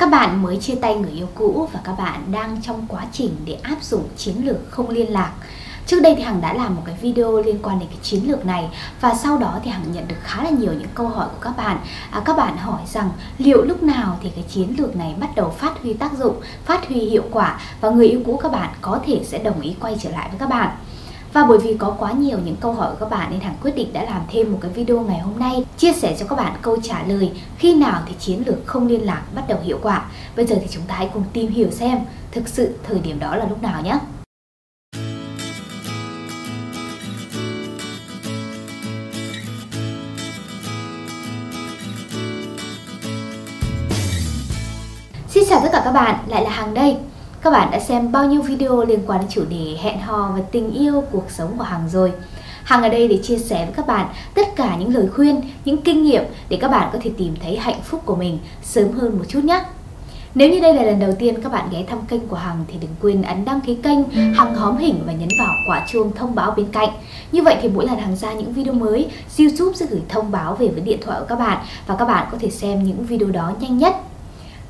Các bạn mới chia tay người yêu cũ và các bạn đang trong quá trình để áp dụng chiến lược không liên lạc. Trước đây thì Hằng đã làm một cái video liên quan đến cái chiến lược này và sau đó thì Hằng nhận được khá là nhiều những câu hỏi của các bạn. À, các bạn hỏi rằng liệu lúc nào thì cái chiến lược này bắt đầu phát huy tác dụng, phát huy hiệu quả và người yêu cũ các bạn có thể sẽ đồng ý quay trở lại với các bạn. Và bởi vì có quá nhiều những câu hỏi của các bạn nên Hằng quyết định đã làm thêm một cái video ngày hôm nay chia sẻ cho các bạn câu trả lời khi nào thì chiến lược không liên lạc bắt đầu hiệu quả. Bây giờ thì chúng ta hãy cùng tìm hiểu xem thực sự thời điểm đó là lúc nào nhé. Xin chào tất cả các bạn, lại là Hằng đây. Các bạn đã xem bao nhiêu video liên quan đến chủ đề hẹn hò và tình yêu cuộc sống của Hằng rồi. Hằng ở đây để chia sẻ với các bạn tất cả những lời khuyên, những kinh nghiệm để các bạn có thể tìm thấy hạnh phúc của mình sớm hơn một chút nhé. Nếu như đây là lần đầu tiên các bạn ghé thăm kênh của Hằng thì đừng quên ấn đăng ký kênh Hằng hóm hình và nhấn vào quả chuông thông báo bên cạnh. Như vậy thì mỗi lần Hằng ra những video mới, YouTube sẽ gửi thông báo về với điện thoại của các bạn và các bạn có thể xem những video đó nhanh nhất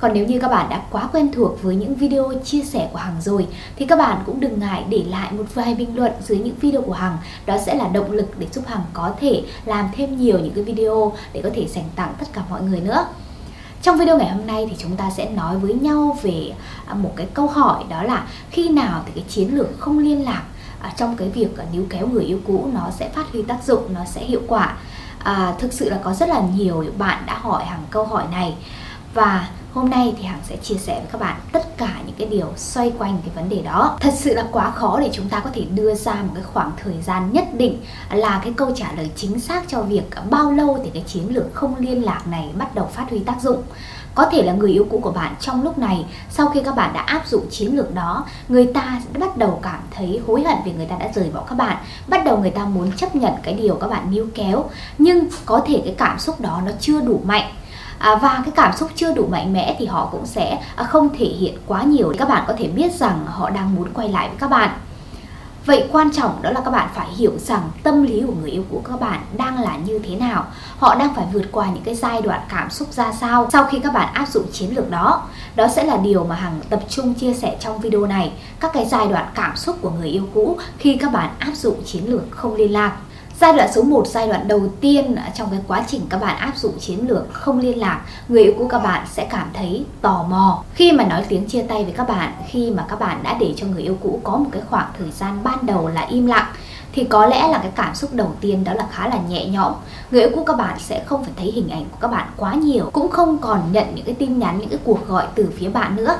còn nếu như các bạn đã quá quen thuộc với những video chia sẻ của Hằng rồi thì các bạn cũng đừng ngại để lại một vài bình luận dưới những video của Hằng. Đó sẽ là động lực để giúp Hằng có thể làm thêm nhiều những cái video để có thể dành tặng tất cả mọi người nữa. Trong video ngày hôm nay thì chúng ta sẽ nói với nhau về à, một cái câu hỏi đó là khi nào thì cái chiến lược không liên lạc à, trong cái việc à, níu kéo người yêu cũ nó sẽ phát huy tác dụng, nó sẽ hiệu quả. À, thực sự là có rất là nhiều bạn đã hỏi hàng câu hỏi này và Hôm nay thì Hằng sẽ chia sẻ với các bạn tất cả những cái điều xoay quanh cái vấn đề đó. Thật sự là quá khó để chúng ta có thể đưa ra một cái khoảng thời gian nhất định là cái câu trả lời chính xác cho việc bao lâu thì cái chiến lược không liên lạc này bắt đầu phát huy tác dụng. Có thể là người yêu cũ của bạn trong lúc này sau khi các bạn đã áp dụng chiến lược đó, người ta bắt đầu cảm thấy hối hận vì người ta đã rời bỏ các bạn, bắt đầu người ta muốn chấp nhận cái điều các bạn níu kéo, nhưng có thể cái cảm xúc đó nó chưa đủ mạnh à, và cái cảm xúc chưa đủ mạnh mẽ thì họ cũng sẽ à, không thể hiện quá nhiều. Các bạn có thể biết rằng họ đang muốn quay lại với các bạn. Vậy quan trọng đó là các bạn phải hiểu rằng tâm lý của người yêu cũ các bạn đang là như thế nào. Họ đang phải vượt qua những cái giai đoạn cảm xúc ra sao sau khi các bạn áp dụng chiến lược đó. Đó sẽ là điều mà Hằng tập trung chia sẻ trong video này Các cái giai đoạn cảm xúc của người yêu cũ khi các bạn áp dụng chiến lược không liên lạc. Giai đoạn số 1, giai đoạn đầu tiên trong cái quá trình các bạn áp dụng chiến lược không liên lạc, người yêu cũ các bạn sẽ cảm thấy tò mò. Khi mà nói tiếng chia tay với các bạn, khi mà các bạn đã để cho người yêu cũ có một cái khoảng thời gian ban đầu là im lặng, thì có lẽ là cái cảm xúc đầu tiên đó là khá là nhẹ nhõm người yêu cũ các bạn sẽ không phải thấy hình ảnh của các bạn quá nhiều cũng không còn nhận những cái tin nhắn những cái cuộc gọi từ phía bạn nữa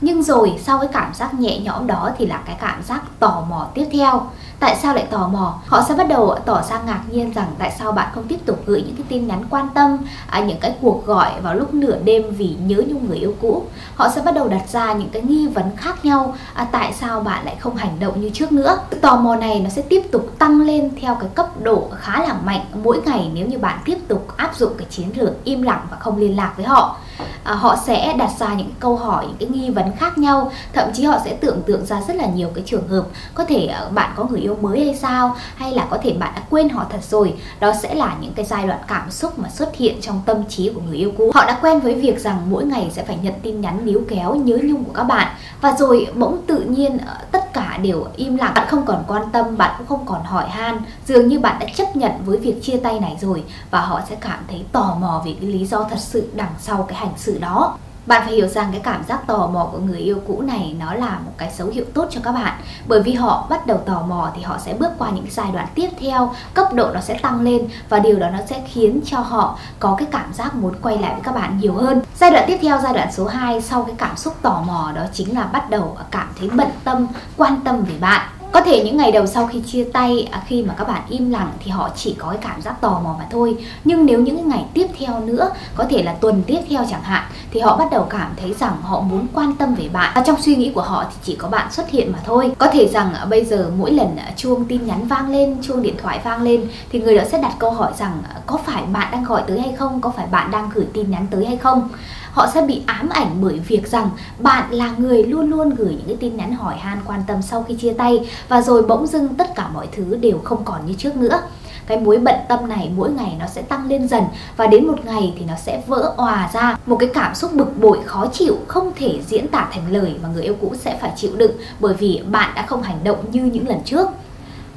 nhưng rồi sau cái cảm giác nhẹ nhõm đó thì là cái cảm giác tò mò tiếp theo Tại sao lại tò mò? Họ sẽ bắt đầu tỏ ra ngạc nhiên rằng tại sao bạn không tiếp tục gửi những cái tin nhắn quan tâm, à, những cái cuộc gọi vào lúc nửa đêm vì nhớ nhung người yêu cũ. Họ sẽ bắt đầu đặt ra những cái nghi vấn khác nhau, à, tại sao bạn lại không hành động như trước nữa. Tò mò này nó sẽ tiếp tục tăng lên theo cái cấp độ khá là mạnh mỗi ngày nếu như bạn tiếp tục áp dụng cái chiến lược im lặng và không liên lạc với họ. À, họ sẽ đặt ra những câu hỏi, những cái nghi vấn khác nhau, thậm chí họ sẽ tưởng tượng ra rất là nhiều cái trường hợp. Có thể à, bạn có người yêu mới hay sao? Hay là có thể bạn đã quên họ thật rồi. Đó sẽ là những cái giai đoạn cảm xúc mà xuất hiện trong tâm trí của người yêu cũ. Họ đã quen với việc rằng mỗi ngày sẽ phải nhận tin nhắn níu kéo nhớ nhung của các bạn. Và rồi bỗng tự nhiên à, tất cả đều im lặng. Bạn không còn quan tâm, bạn cũng không còn hỏi han. Dường như bạn đã chấp nhận với việc chia tay này rồi và họ sẽ cảm thấy tò mò về cái lý do thật sự đằng sau cái hành xử đó bạn phải hiểu rằng cái cảm giác tò mò của người yêu cũ này nó là một cái dấu hiệu tốt cho các bạn. Bởi vì họ bắt đầu tò mò thì họ sẽ bước qua những giai đoạn tiếp theo, cấp độ nó sẽ tăng lên và điều đó nó sẽ khiến cho họ có cái cảm giác muốn quay lại với các bạn nhiều hơn. Giai đoạn tiếp theo, giai đoạn số 2 sau cái cảm xúc tò mò đó chính là bắt đầu cảm thấy bận tâm, quan tâm về bạn có thể những ngày đầu sau khi chia tay à, khi mà các bạn im lặng thì họ chỉ có cái cảm giác tò mò mà thôi. Nhưng nếu những ngày tiếp theo nữa, có thể là tuần tiếp theo chẳng hạn, thì họ bắt đầu cảm thấy rằng họ muốn quan tâm về bạn. Và trong suy nghĩ của họ thì chỉ có bạn xuất hiện mà thôi. Có thể rằng à, bây giờ mỗi lần à, chuông tin nhắn vang lên, chuông điện thoại vang lên, thì người đó sẽ đặt câu hỏi rằng có phải bạn đang gọi tới hay không? Có phải bạn đang gửi tin nhắn tới hay không? Họ sẽ bị ám ảnh bởi việc rằng bạn là người luôn luôn gửi những cái tin nhắn hỏi han quan tâm sau khi chia tay và rồi bỗng dưng tất cả mọi thứ đều không còn như trước nữa. Cái mối bận tâm này mỗi ngày nó sẽ tăng lên dần và đến một ngày thì nó sẽ vỡ òa ra. Một cái cảm xúc bực bội, khó chịu, không thể diễn tả thành lời mà người yêu cũ sẽ phải chịu đựng bởi vì bạn đã không hành động như những lần trước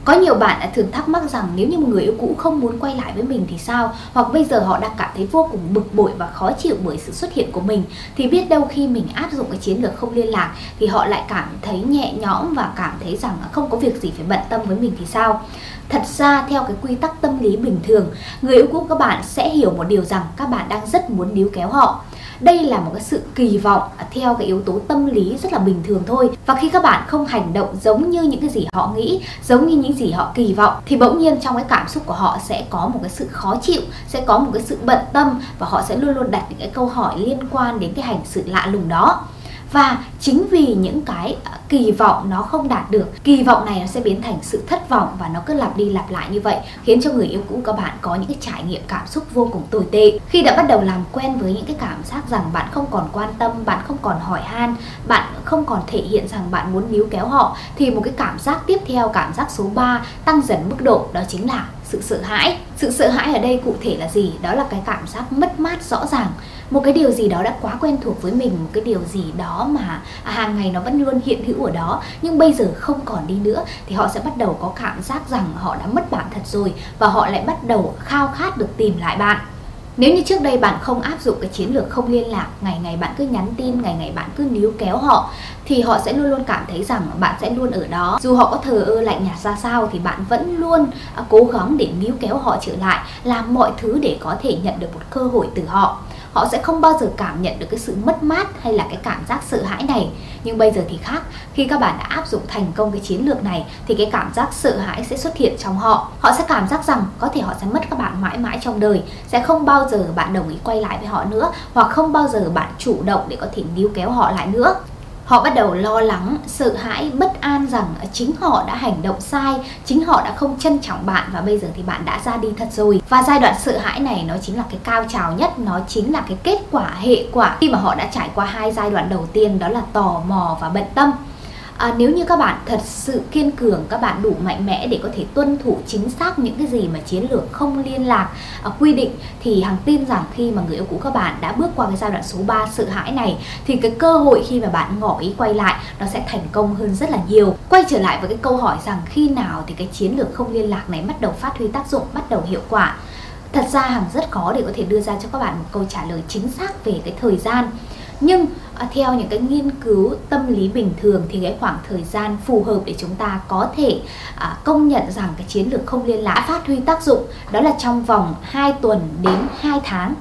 có nhiều bạn đã thường thắc mắc rằng nếu như một người yêu cũ không muốn quay lại với mình thì sao? Hoặc bây giờ họ đang cảm thấy vô cùng bực bội và khó chịu bởi sự xuất hiện của mình, Thì biết đâu khi mình áp dụng cái chiến lược không liên lạc Thì họ lại cảm thấy nhẹ nhõm và cảm thấy rằng không có việc gì phải bận tâm với mình thì sao? Thật ra, theo cái quy tắc tâm lý bình thường, Người yêu cũ các bạn sẽ hiểu một điều rằng các bạn đang rất muốn níu kéo họ đây là một cái sự kỳ vọng theo cái yếu tố tâm lý rất là bình thường thôi. Và khi các bạn không hành động giống như những cái gì họ nghĩ, giống như những gì họ kỳ vọng, thì bỗng nhiên trong cái cảm xúc của họ sẽ có một cái sự khó chịu, sẽ có một cái sự bận tâm và họ sẽ luôn luôn đặt những cái câu hỏi liên quan đến cái hành sự lạ lùng đó và chính vì những cái à, kỳ vọng nó không đạt được, kỳ vọng này nó sẽ biến thành sự thất vọng và nó cứ lặp đi lặp lại như vậy, khiến cho người yêu cũ các bạn có những cái trải nghiệm cảm xúc vô cùng tồi tệ. Khi đã bắt đầu làm quen với những cái cảm giác rằng bạn không còn quan tâm, bạn không còn hỏi han, bạn không còn thể hiện rằng bạn muốn níu kéo họ, thì một cái cảm giác tiếp theo, cảm giác số 3 tăng dần mức độ, đó chính là sự sợ hãi. Sự sợ hãi ở đây cụ thể là gì? Đó là cái cảm giác mất mát rõ ràng một cái điều gì đó đã quá quen thuộc với mình, một cái điều gì đó mà à, hàng ngày nó vẫn luôn hiện hữu ở đó, nhưng bây giờ không còn đi nữa, thì họ sẽ bắt đầu có cảm giác rằng họ đã mất bạn thật rồi và họ lại bắt đầu khao khát được tìm lại bạn. Nếu như trước đây bạn không áp dụng cái chiến lược không liên lạc, ngày ngày bạn cứ nhắn tin, ngày ngày bạn cứ níu kéo họ, thì họ sẽ luôn luôn cảm thấy rằng bạn sẽ luôn ở đó. Dù họ có thờ ơ lạnh nhạt ra sao thì bạn vẫn luôn à, cố gắng để níu kéo họ trở lại, làm mọi thứ để có thể nhận được một cơ hội từ họ họ sẽ không bao giờ cảm nhận được cái sự mất mát hay là cái cảm giác sợ hãi này. Nhưng bây giờ thì khác, khi các bạn đã áp dụng thành công cái chiến lược này, thì cái cảm giác sợ hãi sẽ xuất hiện trong họ. Họ sẽ cảm giác rằng có thể họ sẽ mất các bạn mãi mãi trong đời, sẽ không bao giờ bạn đồng ý quay lại với họ nữa, hoặc không bao giờ bạn chủ động để có thể níu kéo họ lại nữa họ bắt đầu lo lắng, sợ hãi, bất an rằng à, chính họ đã hành động sai, chính họ đã không trân trọng bạn và bây giờ thì bạn đã ra đi thật rồi. Và giai đoạn sợ hãi này nó chính là cái cao trào nhất, nó chính là cái kết quả, hệ quả khi mà họ đã trải qua hai giai đoạn đầu tiên, đó là tò mò và bận tâm à, nếu như các bạn thật sự kiên cường các bạn đủ mạnh mẽ để có thể tuân thủ chính xác những cái gì mà chiến lược không liên lạc à, quy định thì hằng tin rằng khi mà người yêu cũ các bạn đã bước qua cái giai đoạn số 3 sợ hãi này thì cái cơ hội khi mà bạn ngỏ ý quay lại nó sẽ thành công hơn rất là nhiều. Quay trở lại với cái câu hỏi rằng khi nào thì cái chiến lược không liên lạc này bắt đầu phát huy tác dụng bắt đầu hiệu quả? Thật ra hằng rất khó để có thể đưa ra cho các bạn một câu trả lời chính xác về cái thời gian nhưng à, theo những cái nghiên cứu tâm lý bình thường thì cái khoảng thời gian phù hợp để chúng ta có thể à, công nhận rằng cái chiến lược không liên lạc phát huy tác dụng đó là trong vòng 2 tuần đến 2 tháng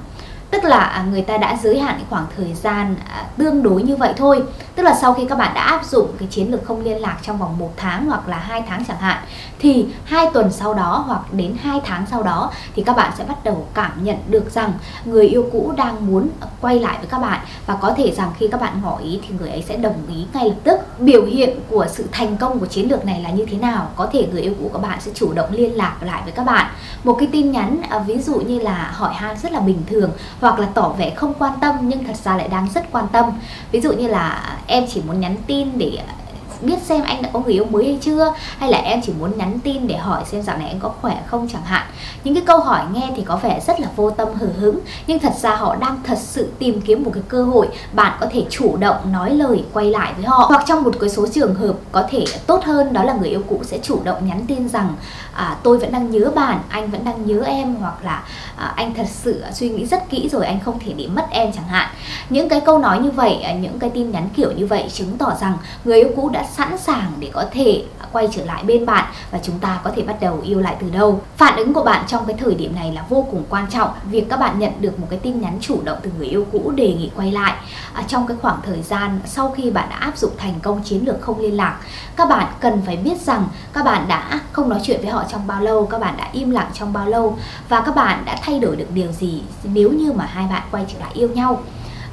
tức là à, người ta đã giới hạn cái khoảng thời gian à, tương đối như vậy thôi. Tức là sau khi các bạn đã áp dụng cái chiến lược không liên lạc trong vòng một tháng hoặc là hai tháng chẳng hạn, thì hai tuần sau đó hoặc đến hai tháng sau đó thì các bạn sẽ bắt đầu cảm nhận được rằng người yêu cũ đang muốn quay lại với các bạn. Và có thể rằng khi các bạn ngỏ ý thì người ấy sẽ đồng ý ngay lập tức. Biểu hiện của sự thành công của chiến lược này là như thế nào? Có thể người yêu cũ của bạn sẽ chủ động liên lạc lại với các bạn. Một cái tin nhắn à, ví dụ như là hỏi han rất là bình thường hoặc là tỏ vẻ không quan tâm nhưng thật ra lại đang rất quan tâm. Ví dụ như là em chỉ muốn nhắn tin để biết xem anh đã có người yêu mới hay chưa? Hay là em chỉ muốn nhắn tin để hỏi xem dạo này anh có khỏe không chẳng hạn? Những cái câu hỏi nghe thì có vẻ rất là vô tâm hờ hững. Nhưng thật ra họ đang thật sự tìm kiếm một cái cơ hội bạn có thể chủ động nói lời quay lại với họ. Hoặc trong một cái số trường hợp có thể tốt hơn đó là người yêu cũ sẽ chủ động nhắn tin rằng à, tôi vẫn đang nhớ bạn anh vẫn đang nhớ em. Hoặc là à, anh thật sự suy nghĩ rất kỹ rồi anh không thể để mất em. Chẳng hạn. Những cái câu nói như vậy à, những cái tin nhắn kiểu như vậy chứng tỏ rằng người yêu cũ đã sẵn sàng để có thể quay trở lại bên bạn và chúng ta có thể bắt đầu yêu lại từ đâu. Phản ứng của bạn trong cái thời điểm này là vô cùng quan trọng. Việc các bạn nhận được một cái tin nhắn chủ động từ người yêu cũ đề nghị quay lại. À, trong cái khoảng thời gian sau khi bạn đã áp dụng thành công chiến lược không liên lạc các bạn cần phải biết rằng các bạn đã không nói chuyện với họ trong bao lâu các bạn đã im lặng trong bao lâu và các bạn đã thay đổi được điều gì nếu như mà hai bạn quay trở lại yêu nhau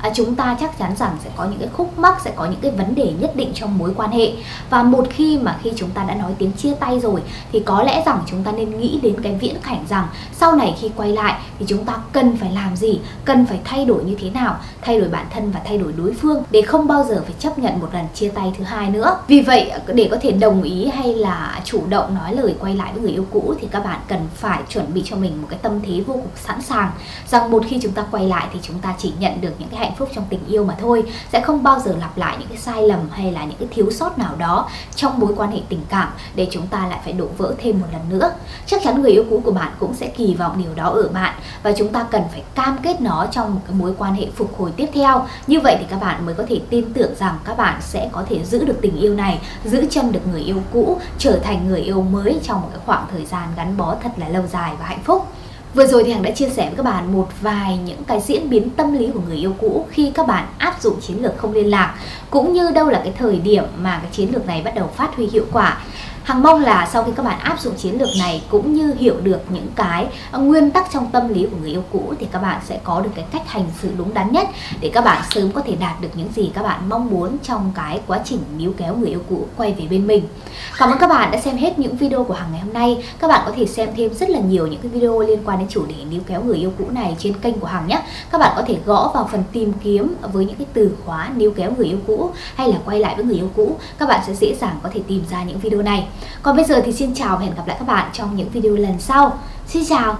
à, chúng ta chắc chắn rằng sẽ có những cái khúc mắc sẽ có những cái vấn đề nhất định trong mối quan hệ. Và một khi mà khi chúng ta đã nói tiếng chia tay rồi thì có lẽ rằng chúng ta nên nghĩ đến cái viễn cảnh rằng sau này khi quay lại thì chúng ta cần phải làm gì cần phải thay đổi như thế nào thay đổi bản thân và thay đổi đối phương để không bao giờ phải chấp nhận một lần chia tay thứ hai nữa. Vì vậy để có thể đồng ý hay là chủ động nói lời quay lại với người yêu cũ thì các bạn cần phải chuẩn bị cho mình một cái tâm thế vô cùng sẵn sàng. Rằng một khi chúng ta quay lại thì chúng ta chỉ nhận được những cái hạnh phúc trong tình yêu mà thôi, sẽ không bao giờ lặp lại những cái sai lầm hay là những cái thiếu sót nào đó trong mối quan hệ tình cảm để chúng ta lại phải đổ vỡ thêm một lần nữa. Chắc chắn người yêu cũ của bạn cũng sẽ kỳ vọng điều đó ở bạn và chúng ta cần phải cam kết nó trong một cái mối quan hệ phục hồi tiếp theo. Như vậy thì các bạn mới có thể tin tưởng rằng các bạn sẽ có thể giữ được tình yêu này, giữ chân được người yêu cũ, trở thành người yêu mới trong một cái khoảng thời gian gắn bó thật là lâu dài và hạnh phúc. Vừa rồi thì Hằng đã chia sẻ với các bạn một vài những cái diễn biến tâm lý của người yêu cũ khi các bạn áp dụng chiến lược không liên lạc, cũng như đâu là cái thời điểm mà cái chiến lược này bắt đầu phát huy hiệu quả. Hằng mong là sau khi các bạn áp dụng chiến lược này cũng như hiểu được những cái ờ, nguyên tắc trong tâm lý của người yêu cũ thì các bạn sẽ có được cái cách hành xử đúng đắn nhất để các bạn sớm có thể đạt được những gì các bạn mong muốn trong cái quá trình níu kéo người yêu cũ quay về bên mình. Cảm ơn các bạn đã xem hết những video của Hằng ngày hôm nay. Các bạn có thể xem thêm rất là nhiều những cái video liên quan đến chủ đề níu kéo người yêu cũ này trên kênh của Hằng nhé. Các bạn có thể gõ vào phần tìm kiếm với những cái từ khóa níu kéo người yêu cũ hay là quay lại với người yêu cũ. Các bạn sẽ dễ dàng có thể tìm ra những video này. Còn bây giờ thì xin chào và hẹn gặp lại các bạn trong những video lần sau. Xin chào!